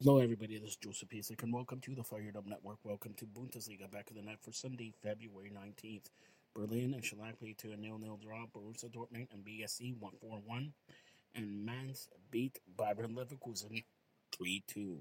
Hello, everybody. This is Joseph Pesic, and welcome to the Fired Up Network. Welcome to Bundesliga back of the net for Sunday, February 19th. Berlin and Schalke to a nil-nil draw. Borussia Dortmund and BSC 1-4-1. And Mainz beat Bayern Leverkusen 3-2.